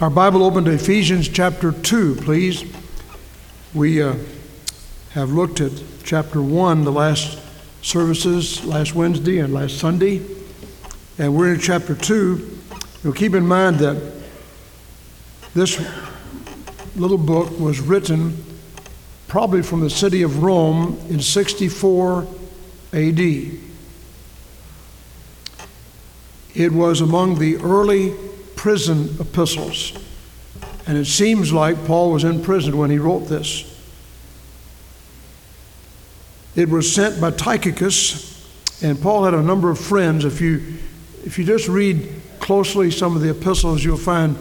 Our Bible open to Ephesians chapter 2, please. We uh, have looked at chapter 1 the last services, last Wednesday and last Sunday, and we're in chapter 2. Now keep in mind that this little book was written probably from the city of Rome in 64 AD. It was among the early prison epistles. And it seems like Paul was in prison when he wrote this. It was sent by Tychicus, and Paul had a number of friends. If you, if you just read closely some of the epistles, you'll find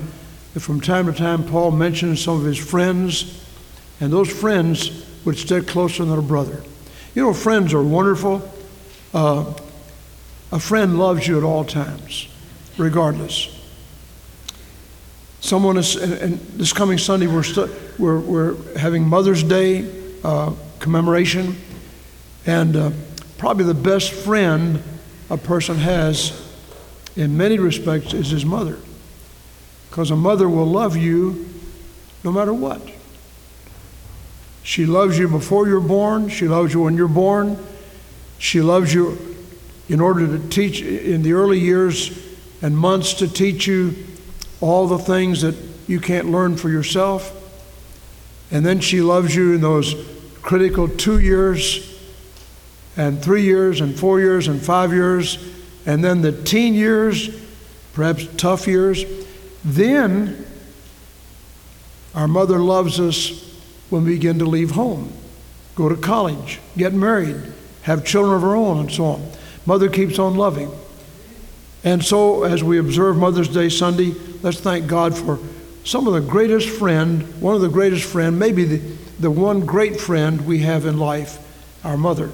that from time to time Paul mentions some of his friends, and those friends would stick closer than a brother. You know, friends are wonderful. Uh, a friend loves you at all times, regardless. Someone is, and, and this coming Sunday, we're, stu- we're, we're having Mother's Day uh, commemoration, and uh, probably the best friend a person has in many respects is his mother. Because a mother will love you no matter what. She loves you before you're born, she loves you when you're born, she loves you in order to teach in the early years and months to teach you all the things that you can't learn for yourself. And then she loves you in those critical two years and three years and four years and five years, and then the teen years, perhaps tough years. Then our mother loves us when we begin to leave home, go to college, get married, have children of our own, and so on. Mother keeps on loving. And so, as we observe Mother's Day Sunday, let's thank God for some of the greatest friend, one of the greatest friend, maybe the, the one great friend we have in life, our mother.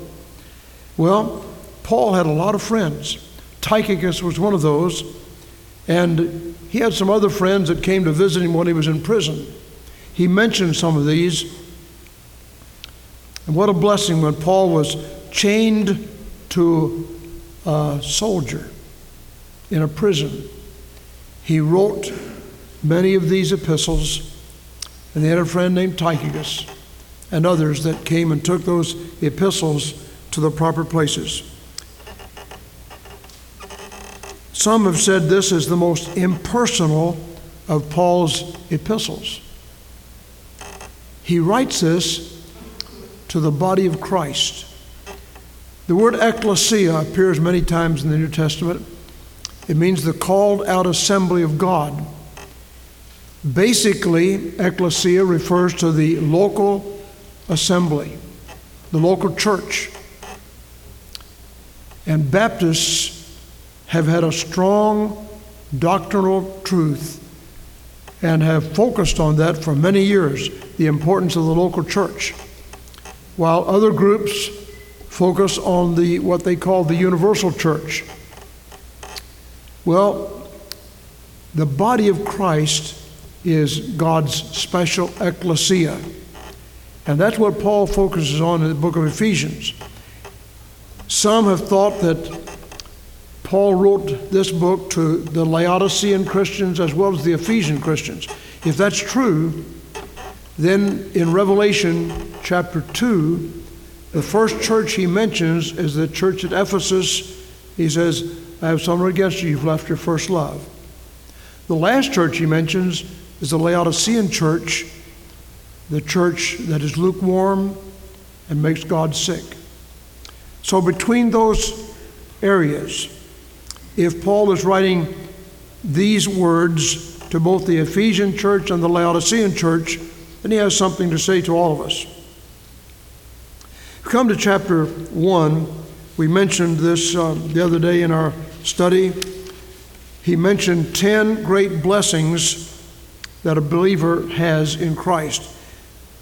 Well, Paul had a lot of friends. Tychicus was one of those, and he had some other friends that came to visit him when he was in prison. He mentioned some of these. And what a blessing when Paul was chained to a soldier in a prison. He wrote many of these epistles, and they had a friend named Tychicus and others that came and took those epistles to the proper places. Some have said this is the most impersonal of Paul's epistles. He writes this to the body of Christ. The word ecclesia appears many times in the New Testament. It means the called out assembly of God. Basically, ecclesia refers to the local assembly, the local church. And Baptists have had a strong doctrinal truth and have focused on that for many years the importance of the local church. While other groups focus on the, what they call the universal church. Well, the body of Christ is God's special ecclesia. And that's what Paul focuses on in the book of Ephesians. Some have thought that Paul wrote this book to the Laodicean Christians as well as the Ephesian Christians. If that's true, then in Revelation chapter 2, the first church he mentions is the church at Ephesus. He says, I have something against you, you've left your first love. The last church he mentions is the Laodicean church, the church that is lukewarm and makes God sick. So, between those areas, if Paul is writing these words to both the Ephesian church and the Laodicean church, then he has something to say to all of us. Come to chapter 1. We mentioned this uh, the other day in our study. He mentioned 10 great blessings that a believer has in Christ.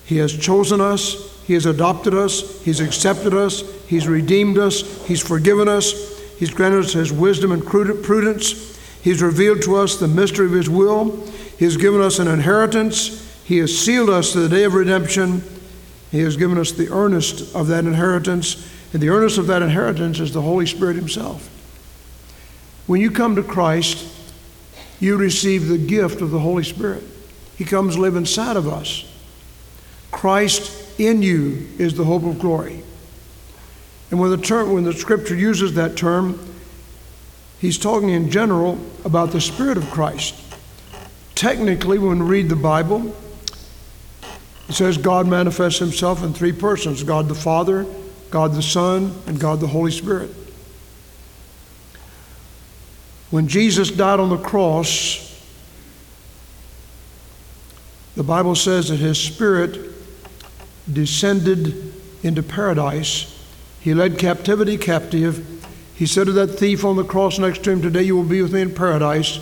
He has chosen us, He has adopted us, He's accepted us, He's redeemed us, He's forgiven us, He's granted us His wisdom and prudence, He's revealed to us the mystery of His will, He has given us an inheritance, He has sealed us to the day of redemption, He has given us the earnest of that inheritance, and the earnest of that inheritance is the Holy Spirit Himself. When you come to Christ, you receive the gift of the Holy Spirit. He comes to live inside of us. Christ in you is the hope of glory. And when the term when the scripture uses that term, he's talking in general about the Spirit of Christ. Technically, when we read the Bible, it says God manifests himself in three persons God the Father, God the Son, and God the Holy Spirit. When Jesus died on the cross, the Bible says that his spirit descended into paradise. He led captivity captive. He said to that thief on the cross next to him, Today you will be with me in paradise.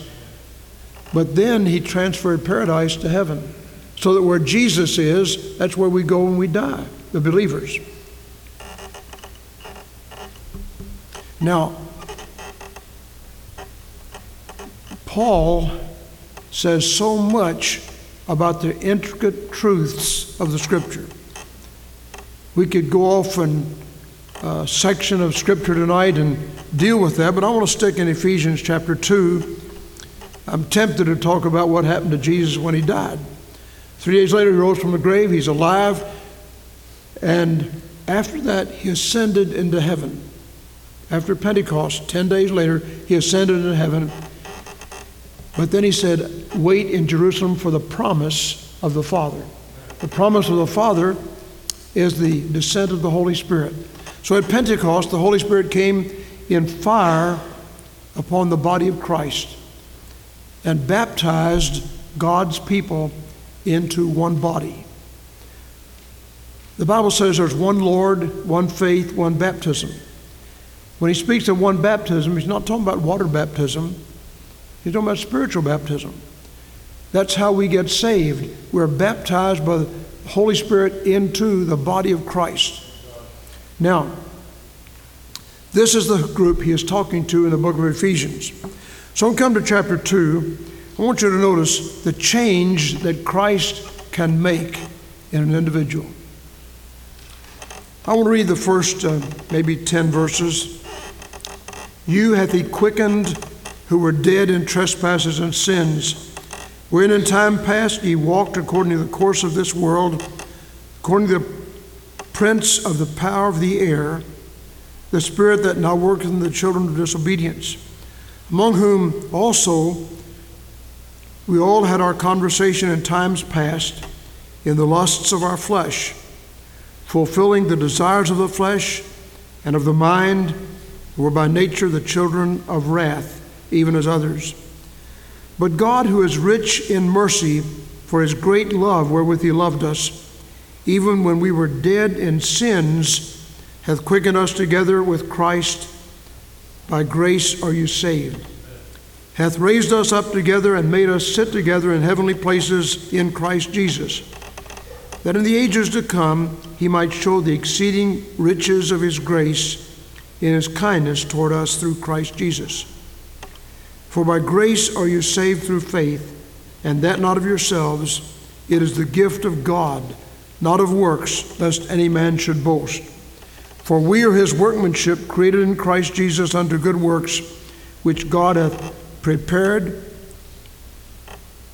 But then he transferred paradise to heaven. So that where Jesus is, that's where we go when we die, the believers. Now, Paul says so much about the intricate truths of the Scripture. We could go off in a section of Scripture tonight and deal with that, but I want to stick in Ephesians chapter 2. I'm tempted to talk about what happened to Jesus when he died. Three days later, he rose from the grave, he's alive, and after that, he ascended into heaven. After Pentecost, 10 days later, he ascended into heaven. But then he said, Wait in Jerusalem for the promise of the Father. The promise of the Father is the descent of the Holy Spirit. So at Pentecost, the Holy Spirit came in fire upon the body of Christ and baptized God's people into one body. The Bible says there's one Lord, one faith, one baptism. When he speaks of one baptism, he's not talking about water baptism, he's talking about spiritual baptism. That's how we get saved. We're baptized by the Holy Spirit into the body of Christ. Now, this is the group he is talking to in the book of Ephesians. So, come to chapter 2, I want you to notice the change that Christ can make in an individual. I want to read the first uh, maybe 10 verses. You hath he quickened who were dead in trespasses and sins, wherein in time past ye walked according to the course of this world, according to the prince of the power of the air, the spirit that now worketh in the children of disobedience, among whom also we all had our conversation in times past in the lusts of our flesh, fulfilling the desires of the flesh and of the mind who were by nature the children of wrath, even as others. But God, who is rich in mercy, for his great love wherewith he loved us, even when we were dead in sins, hath quickened us together with Christ. By grace are you saved. Hath raised us up together and made us sit together in heavenly places in Christ Jesus, that in the ages to come he might show the exceeding riches of his grace in his kindness toward us through Christ Jesus. For by grace are you saved through faith, and that not of yourselves. It is the gift of God, not of works, lest any man should boast. For we are his workmanship, created in Christ Jesus unto good works, which God hath prepared,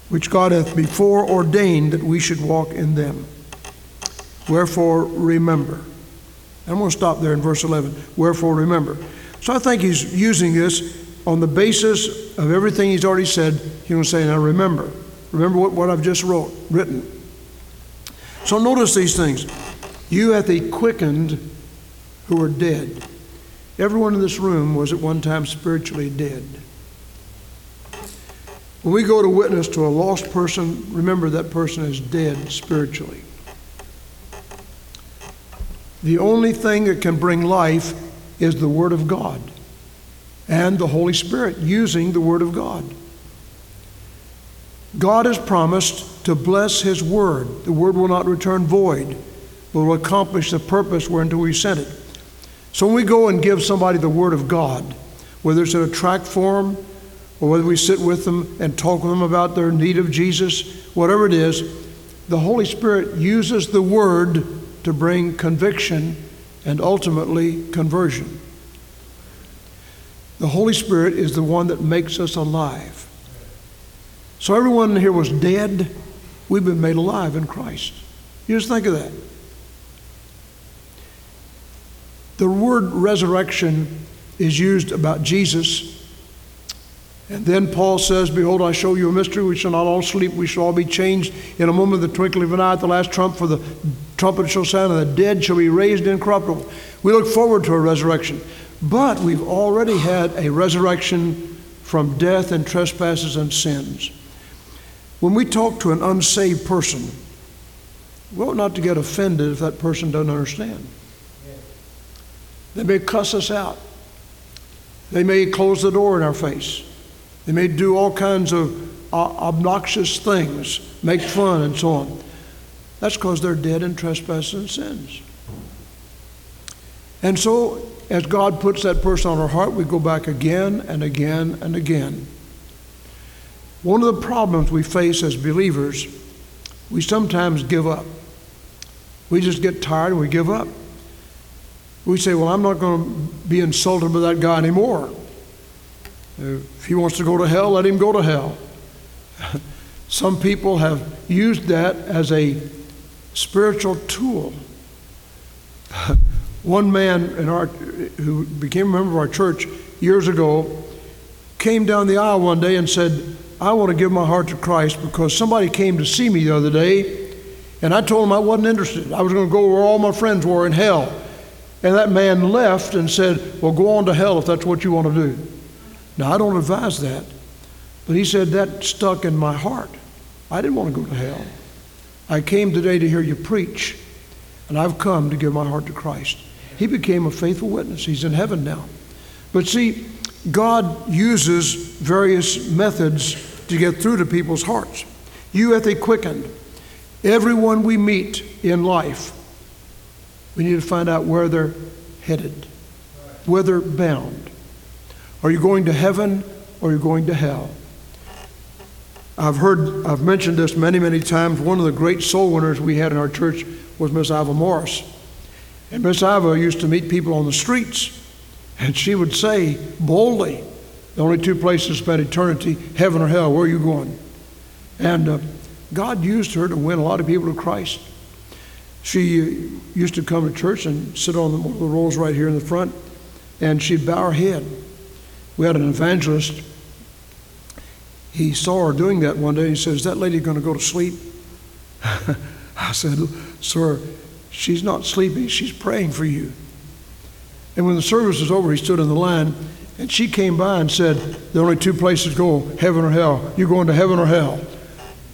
which God hath before ordained that we should walk in them. Wherefore, remember. I'm going to stop there in verse 11. Wherefore, remember. So I think he's using this on the basis of everything he's already said. He's going to say, now remember. Remember what, what I've just wrote, written. So notice these things. You hath he quickened who are dead. Everyone in this room was at one time spiritually dead. When we go to witness to a lost person, remember that person is dead spiritually. The only thing that can bring life is the Word of God and the Holy Spirit using the Word of God. God has promised to bless His Word. The Word will not return void, but will accomplish the purpose whereunto we sent it. So when we go and give somebody the Word of God, whether it's in a tract form or whether we sit with them and talk with them about their need of Jesus, whatever it is, the Holy Spirit uses the Word to bring conviction and ultimately conversion. The Holy Spirit is the one that makes us alive. So everyone here was dead. We've been made alive in Christ. You just think of that. The word resurrection is used about Jesus. And then Paul says, Behold, I show you a mystery. We shall not all sleep. We shall all be changed in a moment, the twinkling of an eye, at the last trump, for the trumpet shall sound, and the dead shall be raised incorruptible. We look forward to a resurrection. But we've already had a resurrection from death and trespasses and sins. When we talk to an unsaved person, we ought not to get offended if that person doesn't understand. They may cuss us out. They may close the door in our face. They may do all kinds of obnoxious things, make fun, and so on. That's because they're dead in trespasses and sins. And so, as God puts that person on our heart, we go back again and again and again. One of the problems we face as believers, we sometimes give up. We just get tired and we give up. We say, Well, I'm not going to be insulted by that guy anymore. If he wants to go to hell, let him go to hell. Some people have used that as a spiritual tool. One man in our, who became a member of our church years ago came down the aisle one day and said, I want to give my heart to Christ because somebody came to see me the other day and I told him I wasn't interested. I was going to go where all my friends were in hell. And that man left and said, Well, go on to hell if that's what you want to do. Now, I don't advise that, but he said that stuck in my heart. I didn't want to go to hell. I came today to hear you preach, and I've come to give my heart to Christ. He became a faithful witness. He's in heaven now. But see, God uses various methods to get through to people's hearts. You hath he quickened. Everyone we meet in life, we need to find out where they're headed, where they're bound. Are you going to heaven or are you going to hell? I've heard, I've mentioned this many, many times. One of the great soul winners we had in our church was Miss Iva Morris. And Miss Iva used to meet people on the streets, and she would say boldly, the only two places spend eternity, heaven or hell, where are you going? And uh, God used her to win a lot of people to Christ. She used to come to church and sit on one of the rows right here in the front, and she'd bow her head. We had an evangelist. He saw her doing that one day. He says, Is that lady going to go to sleep? I said, Sir, she's not sleeping. She's praying for you. And when the service was over, he stood in the line, and she came by and said, The only two places go, heaven or hell. You're going to heaven or hell.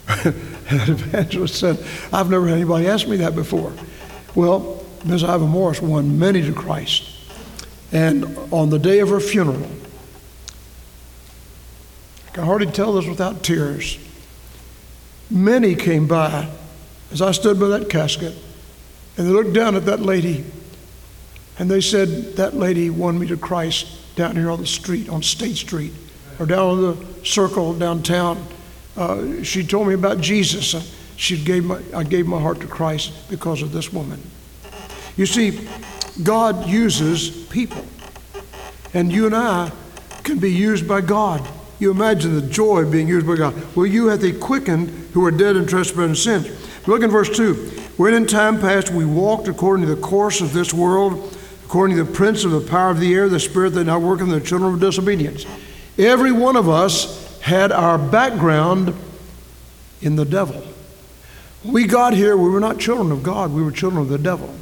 and the evangelist said, I've never had anybody ask me that before. Well, Ms. Iva Morris won many to Christ. And on the day of her funeral, I can hardly tell this without tears. Many came by as I stood by that casket, and they looked down at that lady, and they said, That lady won me to Christ down here on the street, on State Street, or down on the circle downtown. Uh, she told me about Jesus, she gave my, I gave my heart to Christ because of this woman. You see, God uses people, and you and I can be used by God. You imagine the joy of being used by God. Well, you hath he quickened who are dead in trespass and sins. Look in verse 2. When in time past we walked according to the course of this world, according to the prince of the power of the air, the spirit that now worketh in the children of disobedience. Every one of us had our background in the devil. We got here, we were not children of God, we were children of the devil.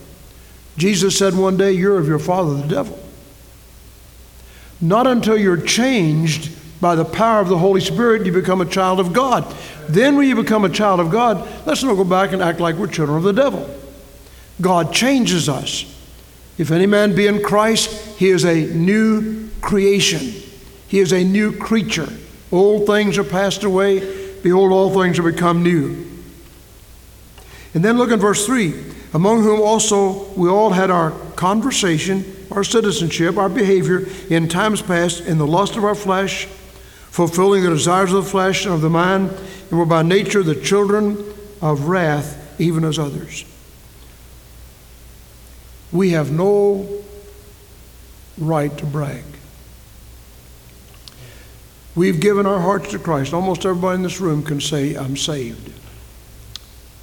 Jesus said one day, You're of your father, the devil. Not until you're changed by the power of the Holy Spirit, you become a child of God. Then, when you become a child of God, let's not go back and act like we're children of the devil. God changes us. If any man be in Christ, he is a new creation, he is a new creature. Old things are passed away. Behold, all things are become new. And then look in verse 3 among whom also we all had our conversation, our citizenship, our behavior in times past in the lust of our flesh fulfilling the desires of the flesh and of the mind, and were by nature the children of wrath, even as others. We have no right to brag. we've given our hearts to Christ. Almost everybody in this room can say, I'm saved.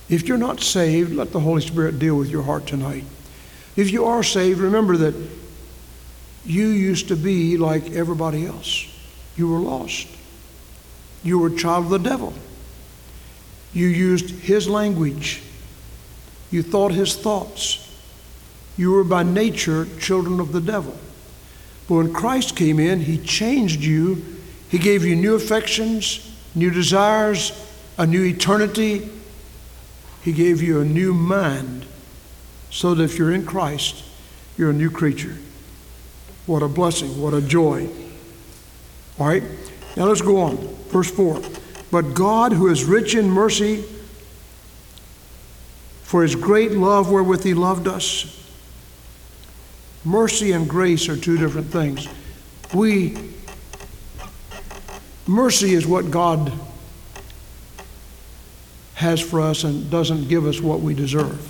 If you're not saved, let the Holy Spirit deal with your heart tonight. If you are saved, remember that you used to be like everybody else. You were lost. You were a child of the devil. You used his language. You thought his thoughts. You were by nature children of the devil. But when Christ came in, he changed you. He gave you new affections, new desires, a new eternity. He gave you a new mind so that if you're in Christ, you're a new creature. What a blessing, what a joy. All right, now let's go on. Verse 4. But God, who is rich in mercy, for his great love wherewith he loved us. Mercy and grace are two different things. We, mercy is what God has for us and doesn't give us what we deserve.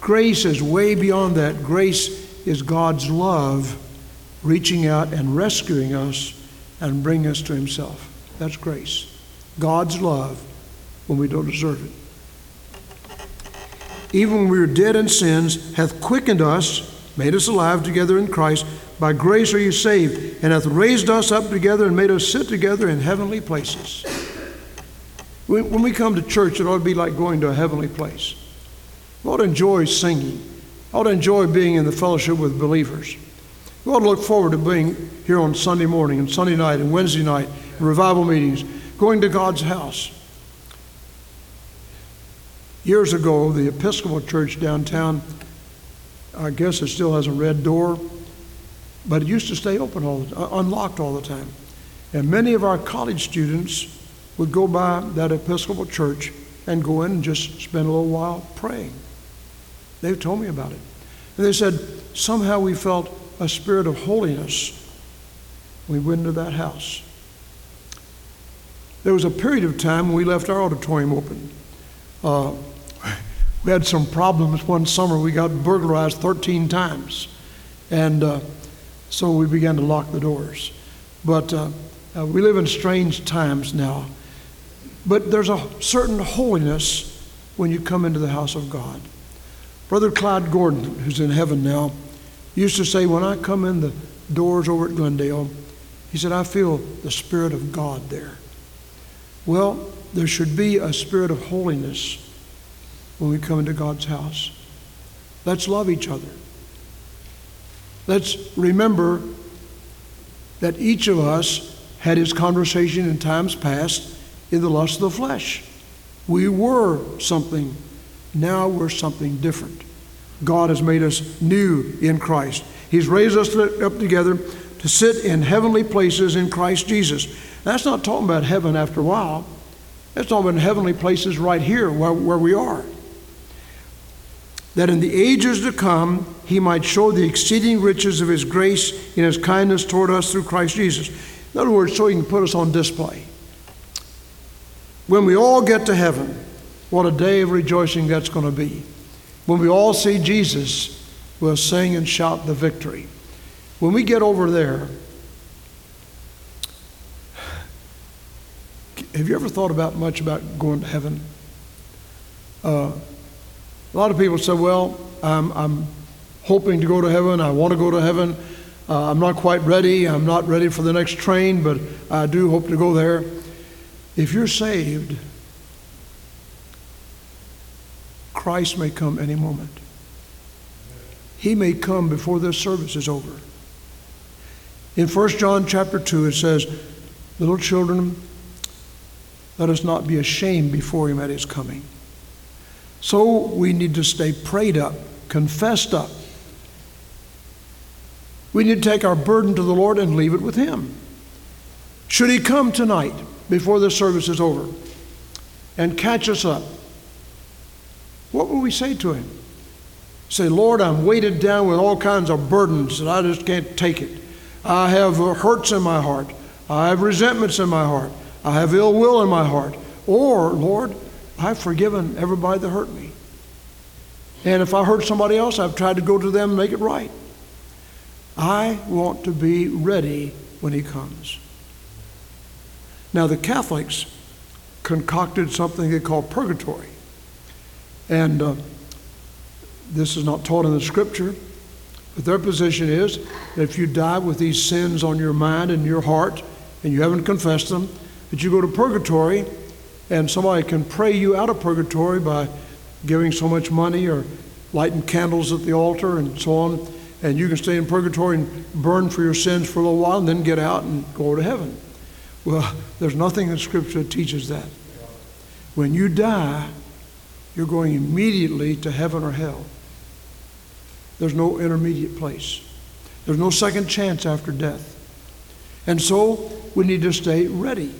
Grace is way beyond that. Grace is God's love reaching out and rescuing us and bringing us to Himself. That's grace. God's love when we don't deserve it. Even when we were dead in sins, hath quickened us, made us alive together in Christ. By grace are you saved, and hath raised us up together and made us sit together in heavenly places. When we come to church, it ought to be like going to a heavenly place. We ought to enjoy singing. I ought to enjoy being in the fellowship with believers. We ought to look forward to being here on Sunday morning and Sunday night and Wednesday night, revival meetings, going to God's house. Years ago, the Episcopal Church downtown, I guess it still has a red door, but it used to stay open all the, uh, unlocked all the time. And many of our college students would go by that Episcopal church and go in and just spend a little while praying. They've told me about it. And they said, somehow we felt a spirit of holiness we went into that house. There was a period of time when we left our auditorium open. Uh, we had some problems one summer. We got burglarized 13 times. And uh, so we began to lock the doors. But uh, uh we live in strange times now. But there's a certain holiness when you come into the house of God. Brother Clyde Gordon, who's in heaven now, used to say, When I come in the doors over at Glendale, he said, I feel the Spirit of God there. Well, there should be a spirit of holiness when we come into God's house. Let's love each other. Let's remember that each of us had his conversation in times past in the lust of the flesh. We were something, now we're something different. God has made us new in Christ. He's raised us up together to sit in heavenly places in Christ Jesus. That's not talking about heaven after a while. That's talking about heavenly places right here where, where we are. That in the ages to come, he might show the exceeding riches of his grace in his kindness toward us through Christ Jesus. In other words, so he can put us on display. When we all get to heaven, what a day of rejoicing that's going to be. When we all see Jesus, we'll sing and shout the victory. When we get over there, have you ever thought about much about going to heaven? Uh, a lot of people say, well, I'm, I'm, hoping to go to heaven. I want to go to heaven. Uh, I'm not quite ready. I'm not ready for the next train, but I do hope to go there. If you're saved, Christ may come any moment. He may come before this service is over. In 1 John chapter 2, it says, Little children, let us not be ashamed before him at his coming. So we need to stay prayed up, confessed up. We need to take our burden to the Lord and leave it with him. Should he come tonight before the service is over and catch us up, we say to him? Say, Lord, I'm weighted down with all kinds of burdens and I just can't take it. I have hurts in my heart. I have resentments in my heart. I have ill will in my heart. Or, Lord, I've forgiven everybody that hurt me. And if I hurt somebody else, I've tried to go to them and make it right. I want to be ready when He comes. Now, the Catholics concocted something they call purgatory. And uh, this is not taught in the scripture, but their position is that if you die with these sins on your mind and your heart, and you haven't confessed them, that you go to purgatory and somebody can pray you out of purgatory by giving so much money or lighting candles at the altar and so on. And you can stay in purgatory and burn for your sins for a little while and then get out and go to heaven. Well, there's nothing in Scripture that teaches that. When you die, you're going immediately to heaven or hell. There's no intermediate place. There's no second chance after death. And so we need to stay ready.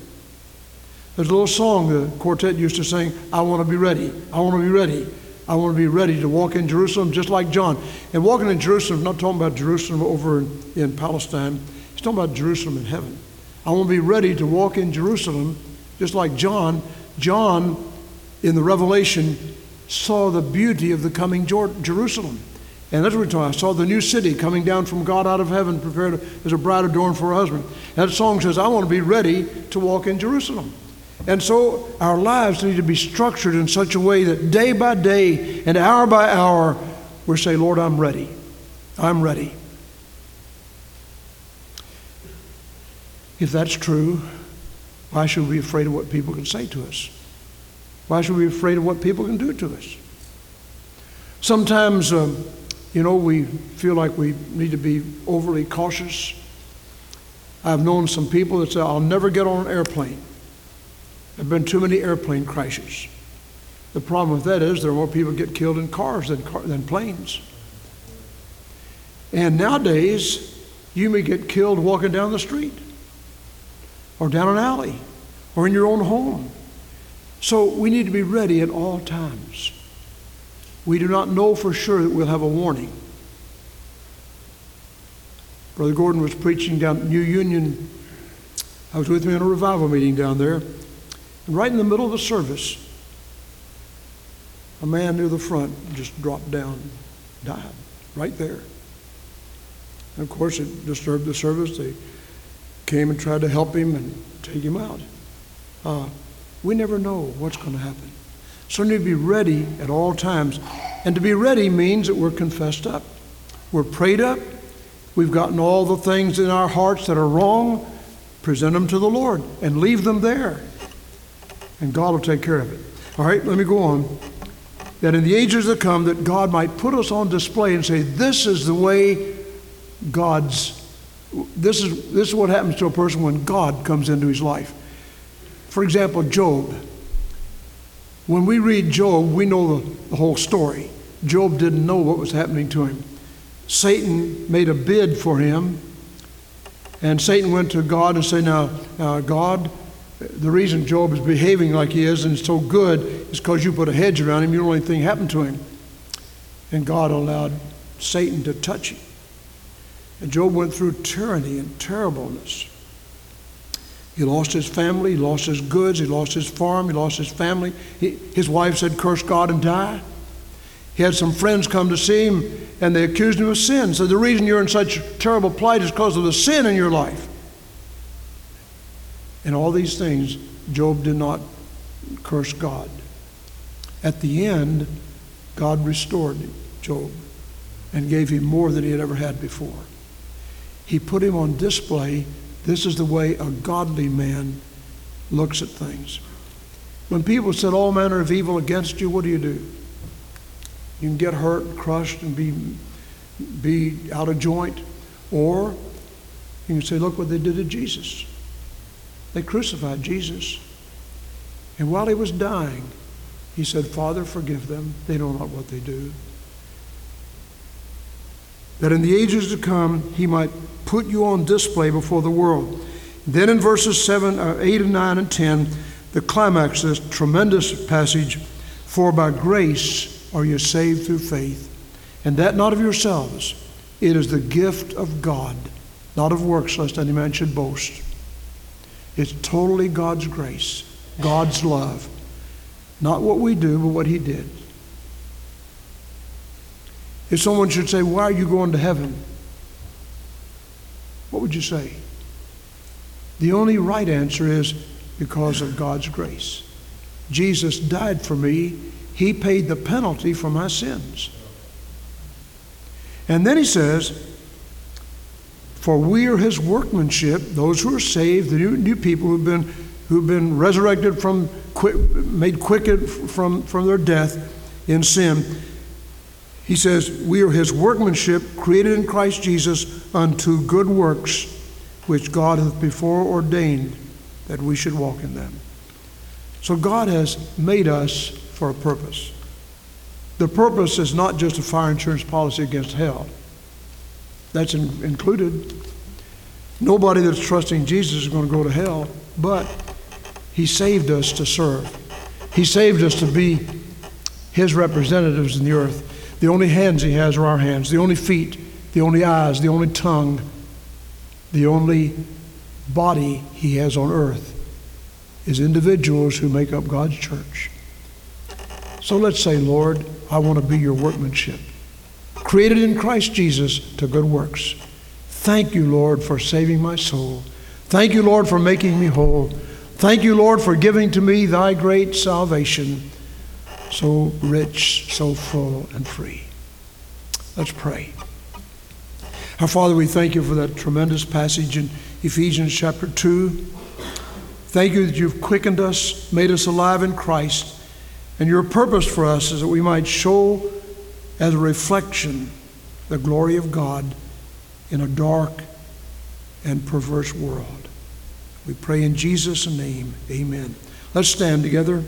There's a little song the quartet used to sing I want to be ready. I want to be ready. I want to be ready to walk in Jerusalem just like John. And walking in Jerusalem, not talking about Jerusalem over in, in Palestine, he's talking about Jerusalem in heaven. I want to be ready to walk in Jerusalem just like John. John, in the Revelation, saw the beauty of the coming Jerusalem. And that's what we're talking. I saw the new city coming down from God out of heaven, prepared as a bride adorned for her husband. That song says, I want to be ready to walk in Jerusalem. And so our lives need to be structured in such a way that day by day and hour by hour, we say, Lord, I'm ready. I'm ready. If that's true, why should we be afraid of what people can say to us? Why should we be afraid of what people can do to us? Sometimes, um, you know, we feel like we need to be overly cautious. I've known some people that say, I'll never get on an airplane. There have been too many airplane crashes. The problem with that is there are more people get killed in cars than, car, than planes. And nowadays, you may get killed walking down the street or down an alley or in your own home. So we need to be ready at all times. We do not know for sure that we'll have a warning. Brother Gordon was preaching down at New Union. I was with him in a revival meeting down there. And right in the middle of the service, a man near the front just dropped down, died, right there. And of course, it disturbed the service. They came and tried to help him and take him out. Uh, we never know what's going to happen. So we need to be ready at all times. And to be ready means that we're confessed up, we're prayed up, we've gotten all the things in our hearts that are wrong, present them to the Lord, and leave them there. And God will take care of it. All right, let me go on. That in the ages to come, that God might put us on display and say, This is the way God's, this is, this is what happens to a person when God comes into his life. For example, Job. When we read Job, we know the, whole story. Job didn't know what was happening to him. Satan made a bid for him, and Satan went to God and said, Now, uh, God, the reason Job is behaving like he is and so good is because you put a hedge around him, you don't know anything happened to him. And God allowed Satan to touch him. And Job went through tyranny and terribleness. He lost his family, he lost his goods, he lost his farm, he lost his family. He, his wife said, Curse God and die. He had some friends come to see him and they accused him of sin. So the reason you're in such terrible plight is because of the sin in your life. And all these things, Job did not curse God. At the end, God restored Job and gave him more than he had ever had before. He put him on display this is the way a godly man looks at things. When people said all manner of evil against you, what do you do? You can get hurt and crushed and be, be out of joint. Or you can say, look what they did to Jesus. They crucified Jesus. And while he was dying, he said, Father, forgive them. They know not what they do. That in the ages to come, he might put you on display before the world. Then in verses 7, uh, 8 and 9 and 10, the climax this tremendous passage For by grace are you saved through faith, and that not of yourselves. It is the gift of God, not of works, lest any man should boast. It's totally God's grace, God's love. Not what we do, but what He did. If someone should say, Why are you going to heaven? What would you say? The only right answer is because of God's grace. Jesus died for me. He paid the penalty for my sins. And then he says, For we are his workmanship, those who are saved, the new, new people who've been, who've been resurrected from, made quick from, from their death in sin. He says, We are his workmanship, created in Christ Jesus unto good works, which God hath before ordained that we should walk in them. So God has made us for a purpose. The purpose is not just a fire insurance policy against hell. That's in, included. Nobody that's trusting Jesus is going to go to hell, but He saved us to serve. He saved us to be His representatives in the earth. The only hands He has are our hands, the only feet, the only eyes, the only tongue, the only body He has on earth is individuals who make up God's church. So let's say, Lord, I want to be your workmanship, created in Christ Jesus to good works. Thank you, Lord, for saving my soul. Thank you, Lord, for making me whole. Thank you, Lord, for giving to me thy great salvation, so rich, so full, and free. Let's pray. Our Father, we thank you for that tremendous passage in Ephesians chapter 2. Thank you that you've quickened us, made us alive in Christ. And your purpose for us is that we might show as a reflection the glory of God in a dark and perverse world. We pray in Jesus' name, amen. Let's stand together.